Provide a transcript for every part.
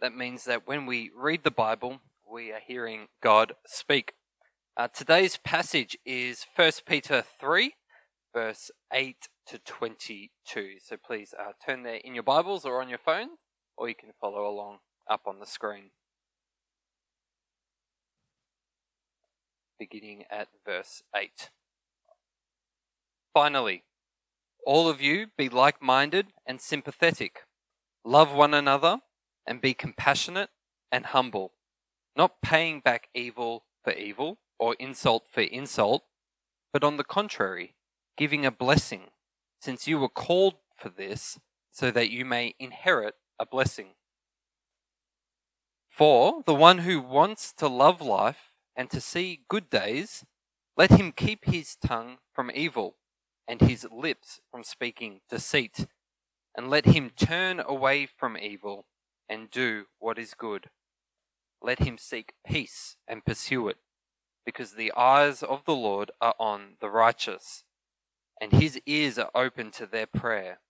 that means that when we read the Bible, we are hearing God speak. Uh, today's passage is 1 Peter 3, verse 8 to 22. So please uh, turn there in your Bibles or on your phone, or you can follow along up on the screen. Beginning at verse 8. Finally, all of you be like minded and sympathetic. Love one another and be compassionate and humble, not paying back evil for evil or insult for insult, but on the contrary, giving a blessing, since you were called for this, so that you may inherit a blessing. For the one who wants to love life and to see good days, let him keep his tongue from evil and his lips from speaking deceit, and let him turn away from evil and do what is good. Let him seek peace and pursue it, because the eyes of the Lord are on the righteous, and his ears are open to their prayer.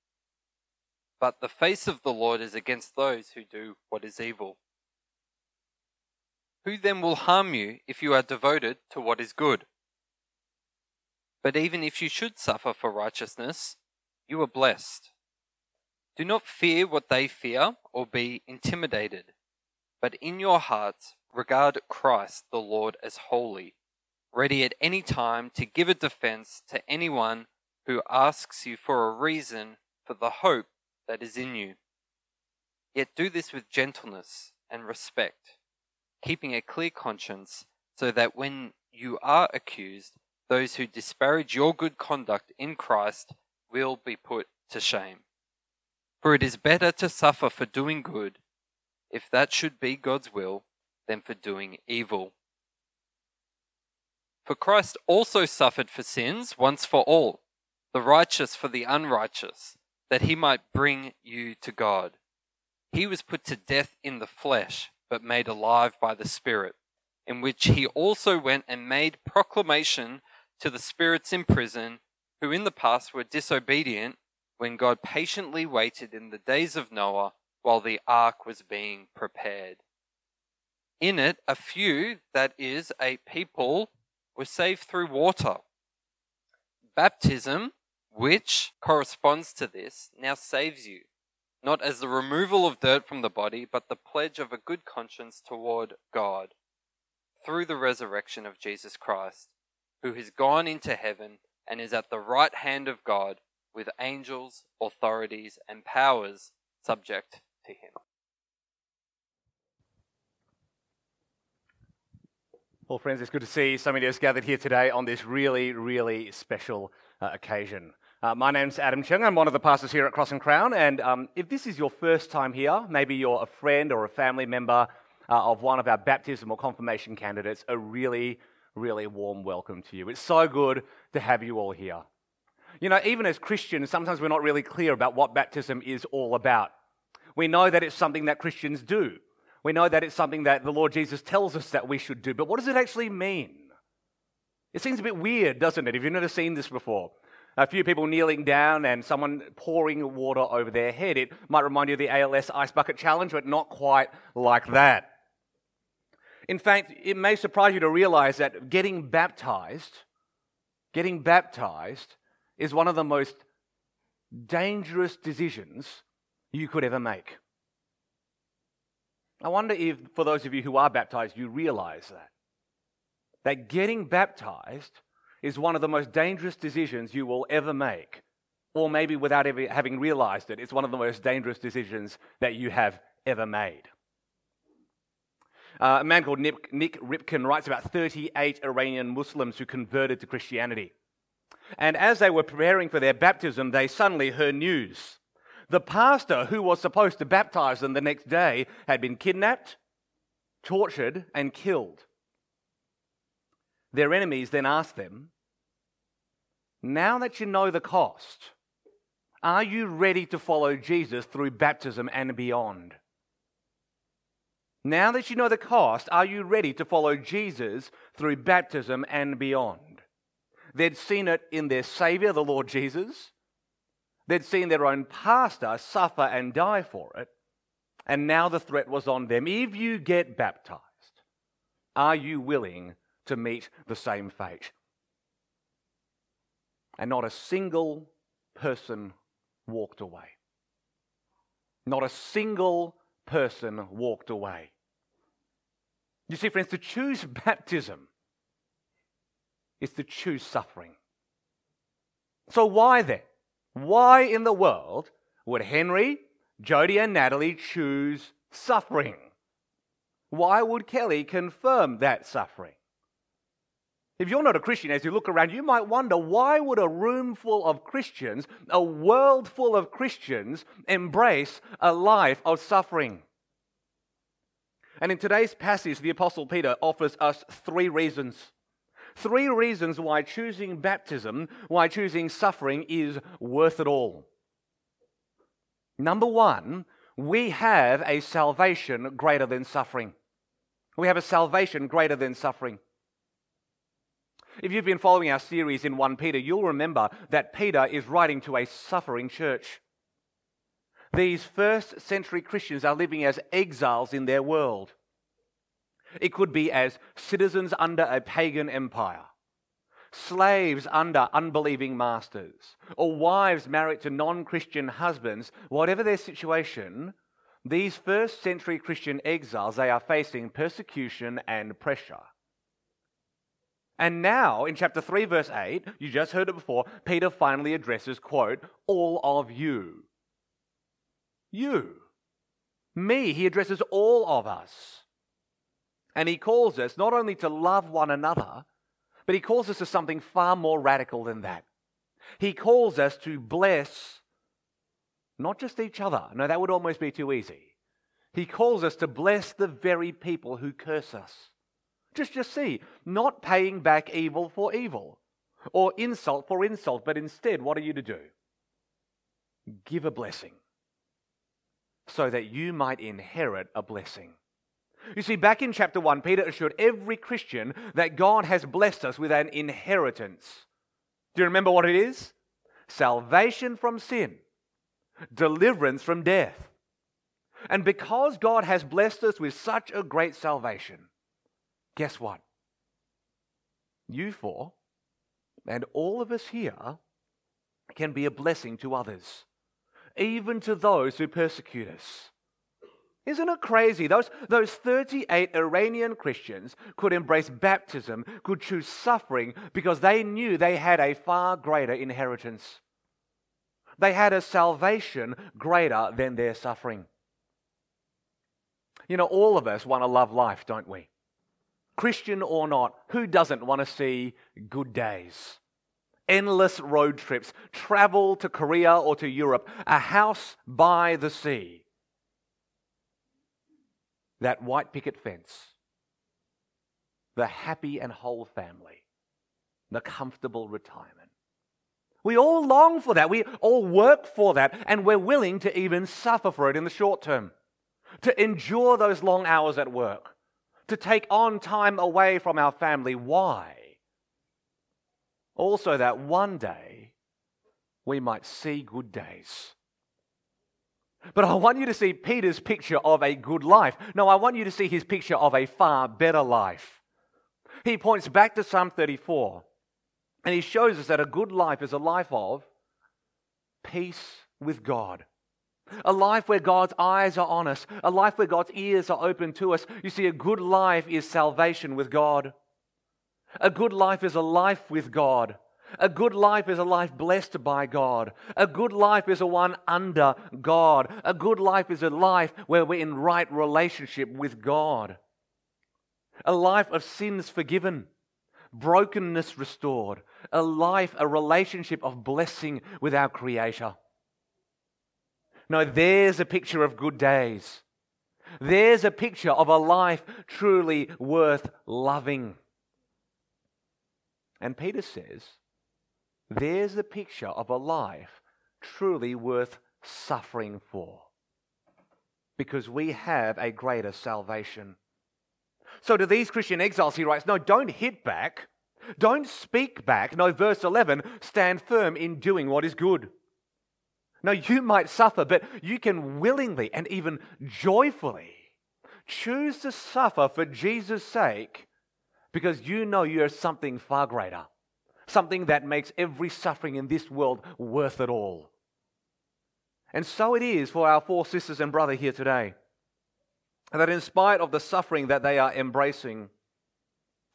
But the face of the Lord is against those who do what is evil. Who then will harm you if you are devoted to what is good? But even if you should suffer for righteousness, you are blessed. Do not fear what they fear or be intimidated, but in your hearts regard Christ the Lord as holy, ready at any time to give a defense to anyone who asks you for a reason for the hope that is in you. Yet do this with gentleness and respect, keeping a clear conscience, so that when you are accused, those who disparage your good conduct in Christ will be put to shame. For it is better to suffer for doing good, if that should be God's will, than for doing evil. For Christ also suffered for sins once for all, the righteous for the unrighteous, that he might bring you to God. He was put to death in the flesh, but made alive by the Spirit, in which he also went and made proclamation to the spirits in prison, who in the past were disobedient when God patiently waited in the days of Noah while the ark was being prepared. In it, a few, that is, a people, were saved through water. Baptism, which corresponds to this, now saves you, not as the removal of dirt from the body, but the pledge of a good conscience toward God, through the resurrection of Jesus Christ, who has gone into heaven and is at the right hand of God with angels, authorities, and powers subject to him. Well, friends, it's good to see so many of us gathered here today on this really, really special uh, occasion. Uh, my name's Adam Ch'ng. I'm one of the pastors here at Cross and Crown. And um, if this is your first time here, maybe you're a friend or a family member uh, of one of our baptism or confirmation candidates, a really, really warm welcome to you. It's so good to have you all here. You know, even as Christians, sometimes we're not really clear about what baptism is all about. We know that it's something that Christians do. We know that it's something that the Lord Jesus tells us that we should do. But what does it actually mean? It seems a bit weird, doesn't it? If you've never seen this before, a few people kneeling down and someone pouring water over their head. It might remind you of the ALS Ice Bucket Challenge, but not quite like that. In fact, it may surprise you to realize that getting baptized, getting baptized is one of the most dangerous decisions you could ever make. I wonder if, for those of you who are baptized, you realize that. That getting baptized is one of the most dangerous decisions you will ever make. Or maybe without ever having realized it, it's one of the most dangerous decisions that you have ever made. Uh, a man called Nik, Nik Ripken writes about 38 Iranian Muslims who converted to Christianity. And as they were preparing for their baptism, they suddenly heard news. The pastor who was supposed to baptize them the next day had been kidnapped, tortured, and killed. Their enemies then asked them, Now that you know the cost, are you ready to follow Jesus through baptism and beyond? Now that you know the cost, are you ready to follow Jesus through baptism and beyond? They'd seen it in their Savior, the Lord Jesus. They'd seen their own pastor suffer and die for it. And now the threat was on them. If you get baptized, are you willing to meet the same fate? And not a single person walked away. Not a single person walked away. You see, friends, to choose baptism is to choose suffering. So, why then? Why in the world would Henry, Jody, and Natalie choose suffering? Why would Kelly confirm that suffering? If you're not a Christian, as you look around, you might wonder why would a room full of Christians, a world full of Christians, embrace a life of suffering? And in today's passage, the Apostle Peter offers us three reasons. Three reasons why choosing baptism, why choosing suffering is worth it all. Number one, we have a salvation greater than suffering. We have a salvation greater than suffering. If you've been following our series in 1 Peter, you'll remember that Peter is writing to a suffering church. These first century Christians are living as exiles in their world. It could be as citizens under a pagan empire, slaves under unbelieving masters, or wives married to non Christian husbands. Whatever their situation, these first century Christian exiles, they are facing persecution and pressure. And now, in chapter 3, verse 8, you just heard it before, Peter finally addresses, quote, all of you. You. Me. He addresses all of us. And he calls us not only to love one another, but he calls us to something far more radical than that. He calls us to bless not just each other. No, that would almost be too easy. He calls us to bless the very people who curse us. Just, just see, not paying back evil for evil or insult for insult, but instead, what are you to do? Give a blessing so that you might inherit a blessing. You see, back in chapter 1, Peter assured every Christian that God has blessed us with an inheritance. Do you remember what it is? Salvation from sin, deliverance from death. And because God has blessed us with such a great salvation, guess what? You four and all of us here can be a blessing to others, even to those who persecute us. Isn't it crazy? Those, those 38 Iranian Christians could embrace baptism, could choose suffering because they knew they had a far greater inheritance. They had a salvation greater than their suffering. You know, all of us want to love life, don't we? Christian or not, who doesn't want to see good days? Endless road trips, travel to Korea or to Europe, a house by the sea that white picket fence, the happy and whole family, the comfortable retirement. We all long for that. We all work for that, and we're willing to even suffer for it in the short term, to endure those long hours at work, to take on time away from our family. Why? Also, that one day we might see good days. But I want you to see Peter's picture of a good life. No, I want you to see his picture of a far better life. He points back to Psalm 34 and he shows us that a good life is a life of peace with God. A life where God's eyes are on us, a life where God's ears are open to us. You see, a good life is salvation with God. A good life is a life with God. A good life is a life blessed by God. A good life is a one under God. A good life is a life where we're in right relationship with God. A life of sins forgiven, brokenness restored. A life, a relationship of blessing with our Creator. No, there's a picture of good days. There's a picture of a life truly worth loving. And Peter says, there's the picture of a life truly worth suffering for. Because we have a greater salvation. So to these Christian exiles, he writes, No, don't hit back. Don't speak back. No, verse 11, stand firm in doing what is good. No, you might suffer, but you can willingly and even joyfully choose to suffer for Jesus' sake because you know you're something far greater, something that makes every suffering in this world worth it all. And so it is for our four sisters and brother here today that in spite of the suffering that they are embracing,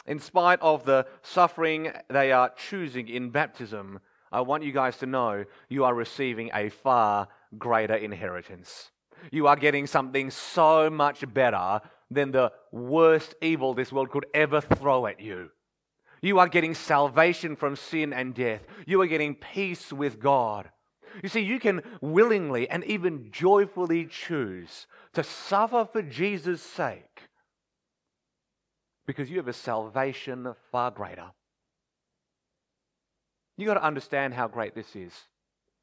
in spite of the suffering they are choosing in baptism, I want you guys to know you are receiving a far greater inheritance. You are getting something so much better than the worst evil this world could ever throw at you. You are getting salvation from sin and death. You are getting peace with God. You see, you can willingly and even joyfully choose to suffer for Jesus' sake because you have a salvation far greater. You've got to understand how great this is.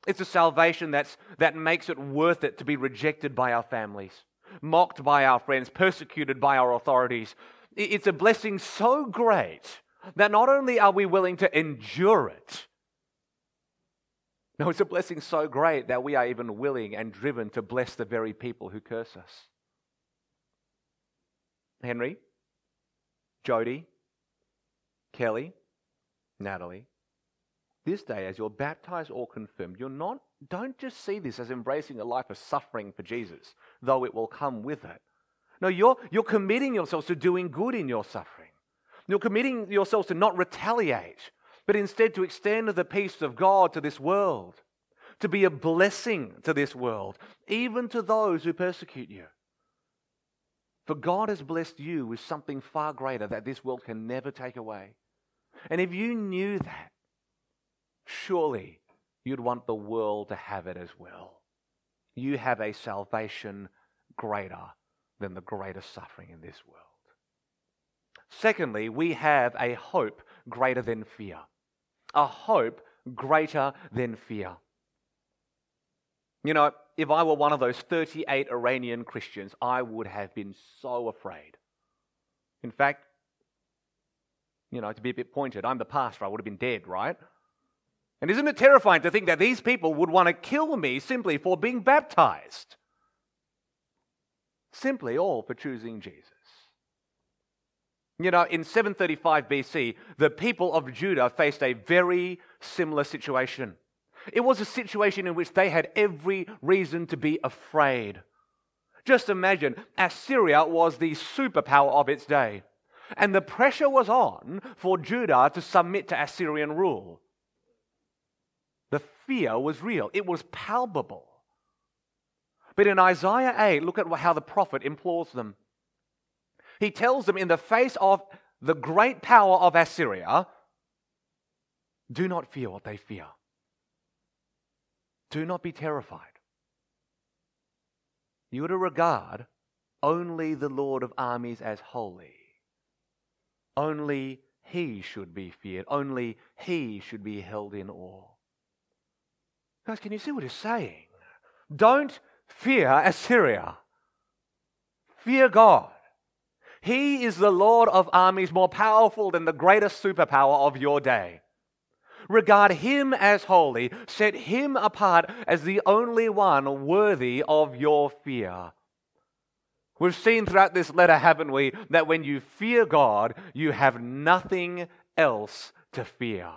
It's a salvation that's, that makes it worth it to be rejected by our families, mocked by our friends, persecuted by our authorities. It's a blessing so great that not only are we willing to endure it, no, it's a blessing so great that we are even willing and driven to bless the very people who curse us. Henry, Jody, Kelly, Natalie, this day, as you're baptized or confirmed, you're not, don't just see this as embracing a life of suffering for Jesus, though it will come with it. No, you're, you're committing yourselves to doing good in your suffering. You're committing yourselves to not retaliate, but instead to extend the peace of God to this world, to be a blessing to this world, even to those who persecute you. For God has blessed you with something far greater that this world can never take away. And if you knew that, surely you'd want the world to have it as well. You have a salvation greater than the greatest suffering in this world. Secondly, we have a hope greater than fear a hope greater than fear. You know, if I were one of those 38 Iranian Christians, I would have been so afraid. In fact, you know, to be a bit pointed, I'm the pastor, I would have been dead, right? And isn't it terrifying to think that these people would want to kill me simply for being baptized? Simply all for choosing Jesus. You know, in 735 BC, the people of Judah faced a very similar situation. It was a situation in which they had every reason to be afraid. Just imagine, Assyria was the superpower of its day, and the pressure was on for Judah to submit to Assyrian rule. The fear was real, it was palpable. But in Isaiah 8, look at how the prophet implores them. He tells them in the face of the great power of Assyria, do not fear what they fear. Do not be terrified. You are to regard only the Lord of armies as holy. Only he should be feared. Only he should be held in awe. Guys, can you see what he's saying? Don't fear Assyria. Fear God. He is the Lord of armies, more powerful than the greatest superpower of your day. Regard him as holy, set him apart as the only one worthy of your fear. We've seen throughout this letter, haven't we, that when you fear God, you have nothing else to fear.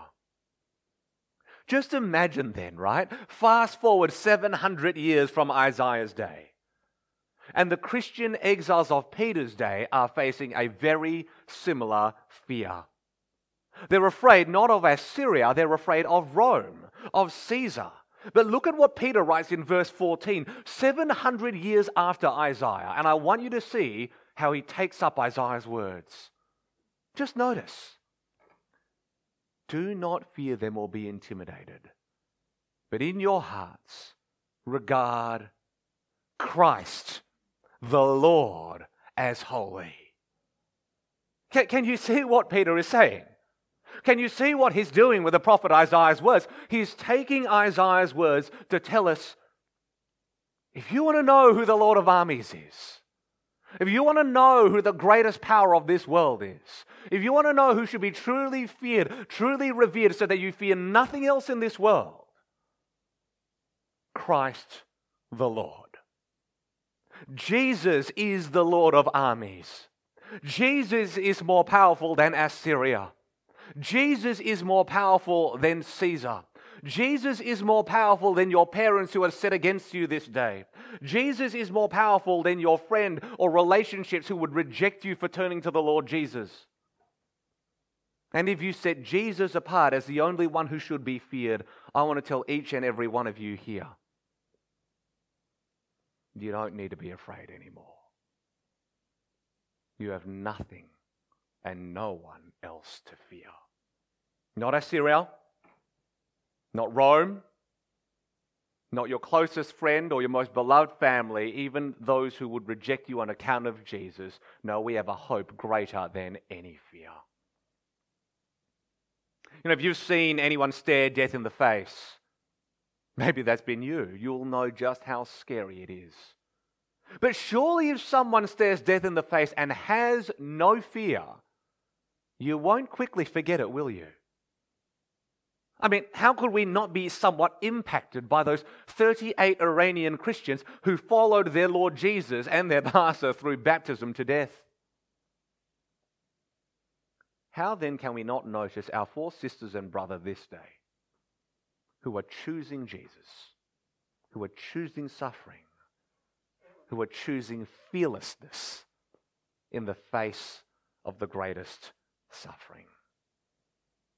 Just imagine then, right? Fast forward 700 years from Isaiah's day. And the Christian exiles of Peter's day are facing a very similar fear. They're afraid not of Assyria, they're afraid of Rome, of Caesar. But look at what Peter writes in verse 14, 700 years after Isaiah. And I want you to see how he takes up Isaiah's words. Just notice. Do not fear them or be intimidated, but in your hearts regard Christ the Lord as holy. Can, can you see what Peter is saying? Can you see what he's doing with the prophet Isaiah's words? He's taking Isaiah's words to tell us if you want to know who the Lord of armies is, if you want to know who the greatest power of this world is, if you want to know who should be truly feared, truly revered, so that you fear nothing else in this world, Christ the Lord. Jesus is the Lord of armies. Jesus is more powerful than Assyria. Jesus is more powerful than Caesar. Jesus is more powerful than your parents who are set against you this day. Jesus is more powerful than your friend or relationships who would reject you for turning to the Lord Jesus. And if you set Jesus apart as the only one who should be feared, I want to tell each and every one of you here you don't need to be afraid anymore. You have nothing and no one else to fear. Not Assyria, not Rome, not your closest friend or your most beloved family, even those who would reject you on account of Jesus. No, we have a hope greater than any fear. You know, if you've seen anyone stare death in the face, maybe that's been you. You'll know just how scary it is. But surely, if someone stares death in the face and has no fear, you won't quickly forget it, will you? I mean, how could we not be somewhat impacted by those 38 Iranian Christians who followed their Lord Jesus and their pastor through baptism to death? How then can we not notice our four sisters and brother this day who are choosing Jesus, who are choosing suffering, who are choosing fearlessness in the face of the greatest suffering?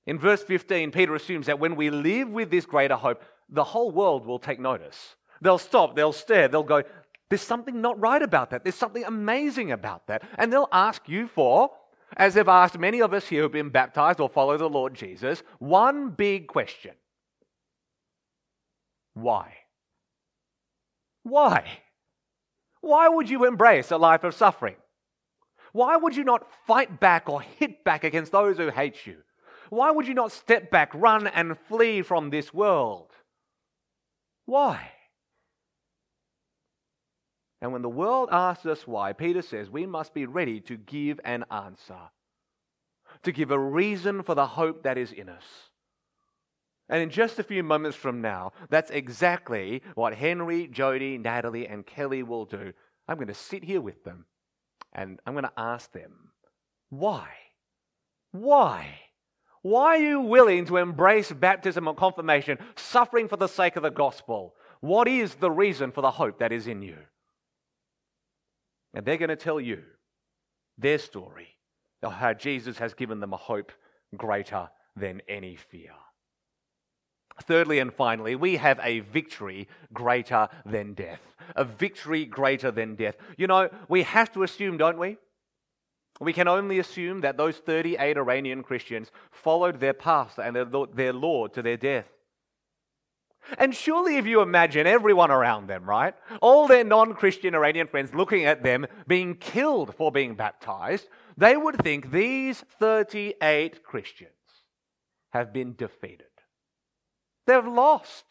In verse 15, Peter assumes that when we live with this greater hope, the whole world will take notice. They'll stop, they'll stare, they'll go, There's something not right about that. There's something amazing about that. And they'll ask you for, as they've asked many of us here who've been baptized or follow the Lord Jesus, one big question Why? Why? Why would you embrace a life of suffering? Why would you not fight back or hit back against those who hate you? Why would you not step back, run, and flee from this world? Why? And when the world asks us why, Peter says we must be ready to give an answer, to give a reason for the hope that is in us. And in just a few moments from now, that's exactly what Henry, Jody, Natalie, and Kelly will do. I'm going to sit here with them and I'm going to ask them, why? Why? Why are you willing to embrace baptism or confirmation, suffering for the sake of the gospel? What is the reason for the hope that is in you? And they're going to tell you their story of how Jesus has given them a hope greater than any fear. Thirdly and finally, we have a victory greater than death. A victory greater than death. You know, we have to assume, don't we? We can only assume that those 38 Iranian Christians followed their pastor and their, Lord to their death. And surely, if you imagine everyone around them, right? All their non Christian Iranian friends looking at them being killed for being baptized, they would think these 38 Christians have been defeated. They've lost.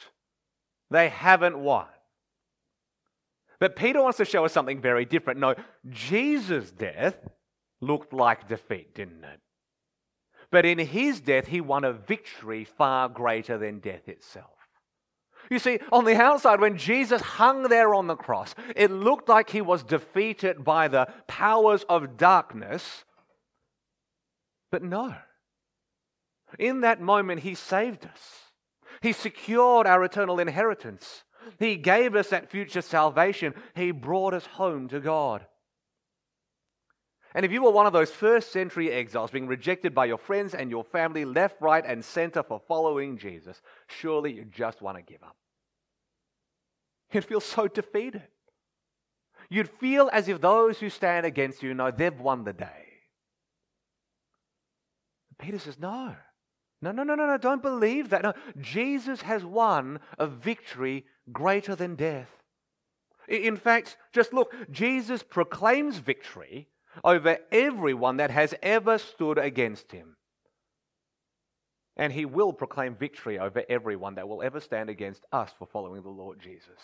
They haven't won. But Peter wants to show us something very different. No, Jesus' death looked like defeat, didn't it? But in his death, he won a victory far greater than death itself. You see, on the outside, when Jesus hung there on the cross, it looked like he was defeated by the powers of darkness. But no. In that moment, he saved us. He secured our eternal inheritance. He gave us that future salvation. He brought us home to God. And if you were one of those first century exiles being rejected by your friends and your family, left, right, and center for following Jesus, surely you just want to give up. You'd feel so defeated. You'd feel as if those who stand against you know they've won the day. Peter says, No. No, no, no, no, no, don't believe that. No, Jesus has won a victory greater than death. In fact, just look, Jesus proclaims victory over everyone that has ever stood against him. And he will proclaim victory over everyone that will ever stand against us for following the Lord Jesus.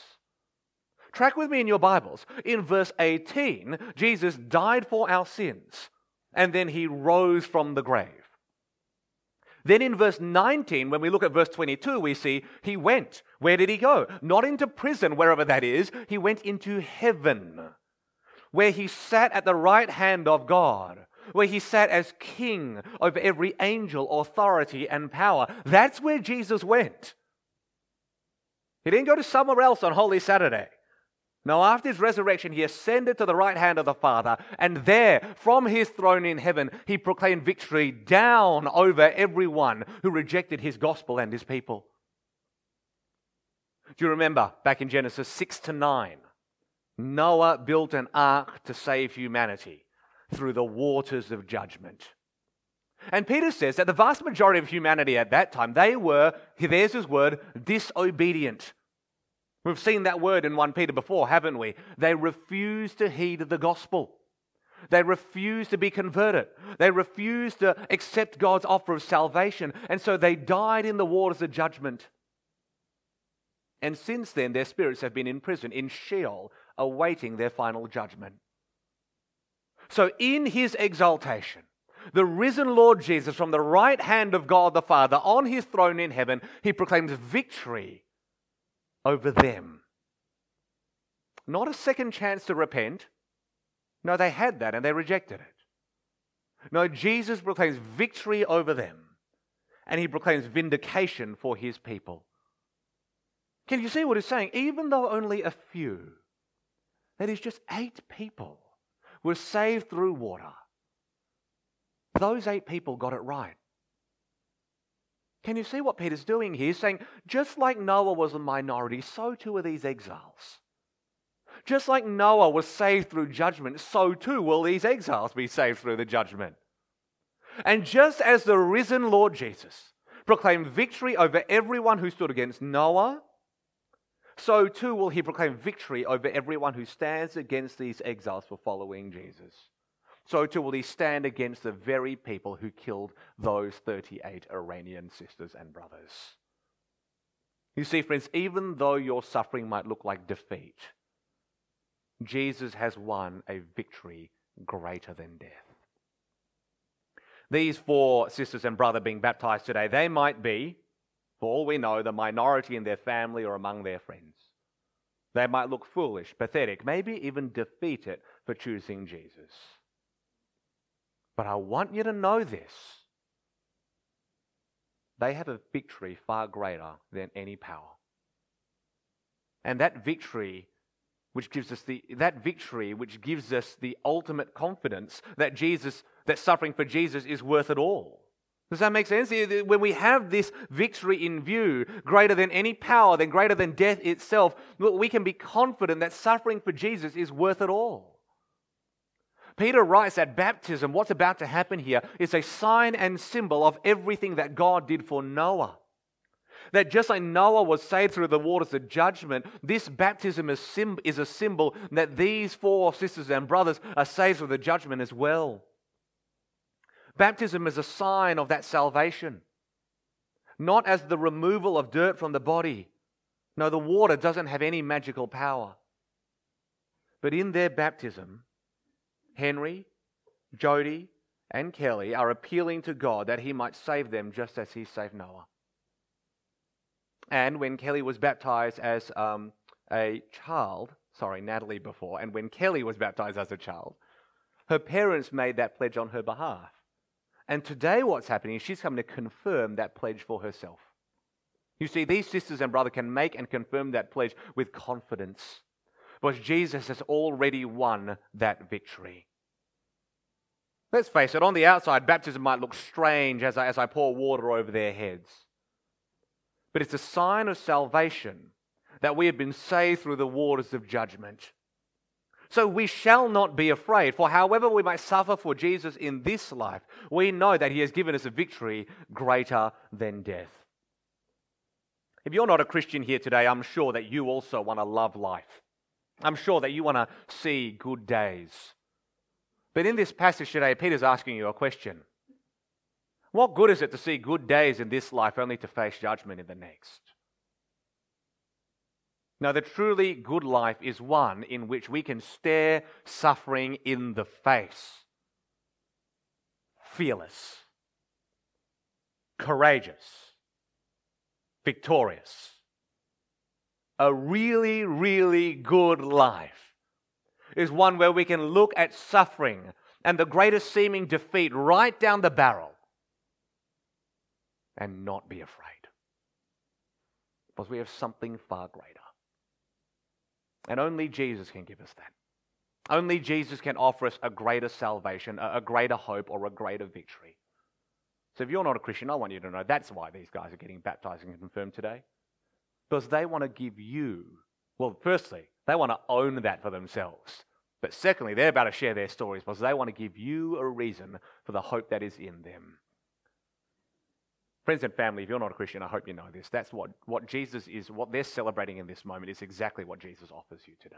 Track with me in your Bibles. In verse 18, Jesus died for our sins, and then he rose from the grave. Then in verse 19, when we look at verse 22, we see he went. Where did he go? Not into prison, wherever that is. He went into heaven, where he sat at the right hand of God, where he sat as king over every angel, authority, and power. That's where Jesus went. He didn't go to somewhere else on Holy Saturday. Now, after his resurrection, he ascended to the right hand of the Father, and there, from his throne in heaven, he proclaimed victory down over everyone who rejected his gospel and his people. Do you remember back in Genesis 6 to 9? Noah built an ark to save humanity through the waters of judgment. And Peter says that the vast majority of humanity at that time, they were, there's his word, disobedient. We've seen that word in 1 Peter before, haven't we? They refuse to heed the gospel. They refuse to be converted. They refuse to accept God's offer of salvation. And so they died in the waters of judgment. And since then, their spirits have been in prison, in Sheol, awaiting their final judgment. So, in his exaltation, the risen Lord Jesus, from the right hand of God the Father, on his throne in heaven, he proclaims victory over them. Not a second chance to repent. No, they had that and they rejected it. No, Jesus proclaims victory over them and he proclaims vindication for his people. Can you see what he's saying? Even though only a few, that is just eight people, were saved through water, those eight people got it right. Can you see what Peter's doing here? He's saying, just like Noah was a minority, so too are these exiles. Just like Noah was saved through judgment, so too will these exiles be saved through the judgment. And just as the risen Lord Jesus proclaimed victory over everyone who stood against Noah, so too will he proclaim victory over everyone who stands against these exiles for following Jesus so too will he stand against the very people who killed those 38 Iranian sisters and brothers. You see, friends, even though your suffering might look like defeat, Jesus has won a victory greater than death. These four sisters and brother being baptized today, they might be, for all we know, the minority in their family or among their friends. They might look foolish, pathetic, maybe even defeated for choosing Jesus. But I want you to know this. They have a victory far greater than any power. And that victory which gives us the that victory which gives us the ultimate confidence that Jesus that suffering for Jesus is worth it all. Does that make sense? When we have this victory in view, greater than any power, than greater than death itself, we can be confident that suffering for Jesus is worth it all. Peter writes that baptism, what's about to happen here, is a sign and symbol of everything that God did for Noah. That just like Noah was saved through the waters of judgment, this baptism is, sim- is a symbol that these four sisters and brothers are saved through the judgment as well. Baptism is a sign of that salvation, not as the removal of dirt from the body. No, the water doesn't have any magical power. But in their baptism, Henry, Jody, and Kelly are appealing to God that he might save them just as he saved Noah. And when Kelly was baptized as um, a child, sorry, Natalie before, and when Kelly was baptized as a child, her parents made that pledge on her behalf. And today, what's happening is she's coming to confirm that pledge for herself. You see, these sisters and brother can make and confirm that pledge with confidence because Jesus has already won that victory. Let's face it, on the outside, baptism might look strange as I, as I pour water over their heads. But it's a sign of salvation that we have been saved through the waters of judgment. So we shall not be afraid, for however we might suffer for Jesus in this life, we know that He has given us a victory greater than death. If you're not a Christian here today, I'm sure that you also want to love life. I'm sure that you want to see good days. But in this passage today, Peter's asking you a question. What good is it to see good days in this life only to face judgment in the next? Now, the truly good life is one in which we can stare suffering in the face, fearless, courageous, victorious. A really, really good life is one where we can look at suffering and the greatest seeming defeat right down the barrel and not be afraid. Because we have something far greater. And only Jesus can give us that. Only Jesus can offer us a greater salvation, a greater hope, or a greater victory. So if you're not a Christian, I want you to know that's why these guys are getting baptized and confirmed today. Because they want to give you, well, firstly, they want to own that for themselves. But secondly, they're about to share their stories because they want to give you a reason for the hope that is in them. Friends and family, if you're not a Christian, I hope you know this. That's what, what Jesus is, what they're celebrating in this moment is exactly what Jesus offers you today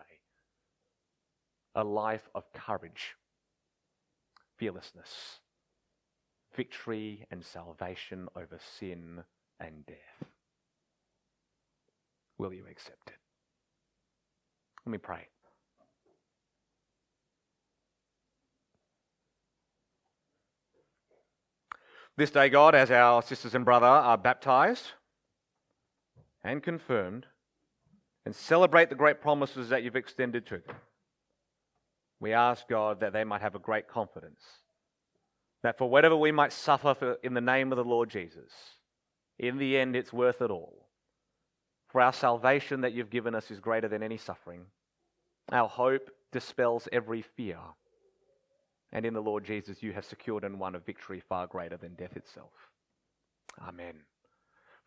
a life of courage, fearlessness, victory and salvation over sin and death. Will you accept it? Let me pray. This day, God, as our sisters and brother are baptized and confirmed and celebrate the great promises that you've extended to them, we ask, God, that they might have a great confidence that for whatever we might suffer in the name of the Lord Jesus, in the end it's worth it all. For our salvation that you've given us is greater than any suffering. Our hope dispels every fear. And in the Lord Jesus, you have secured and won a victory far greater than death itself. Amen.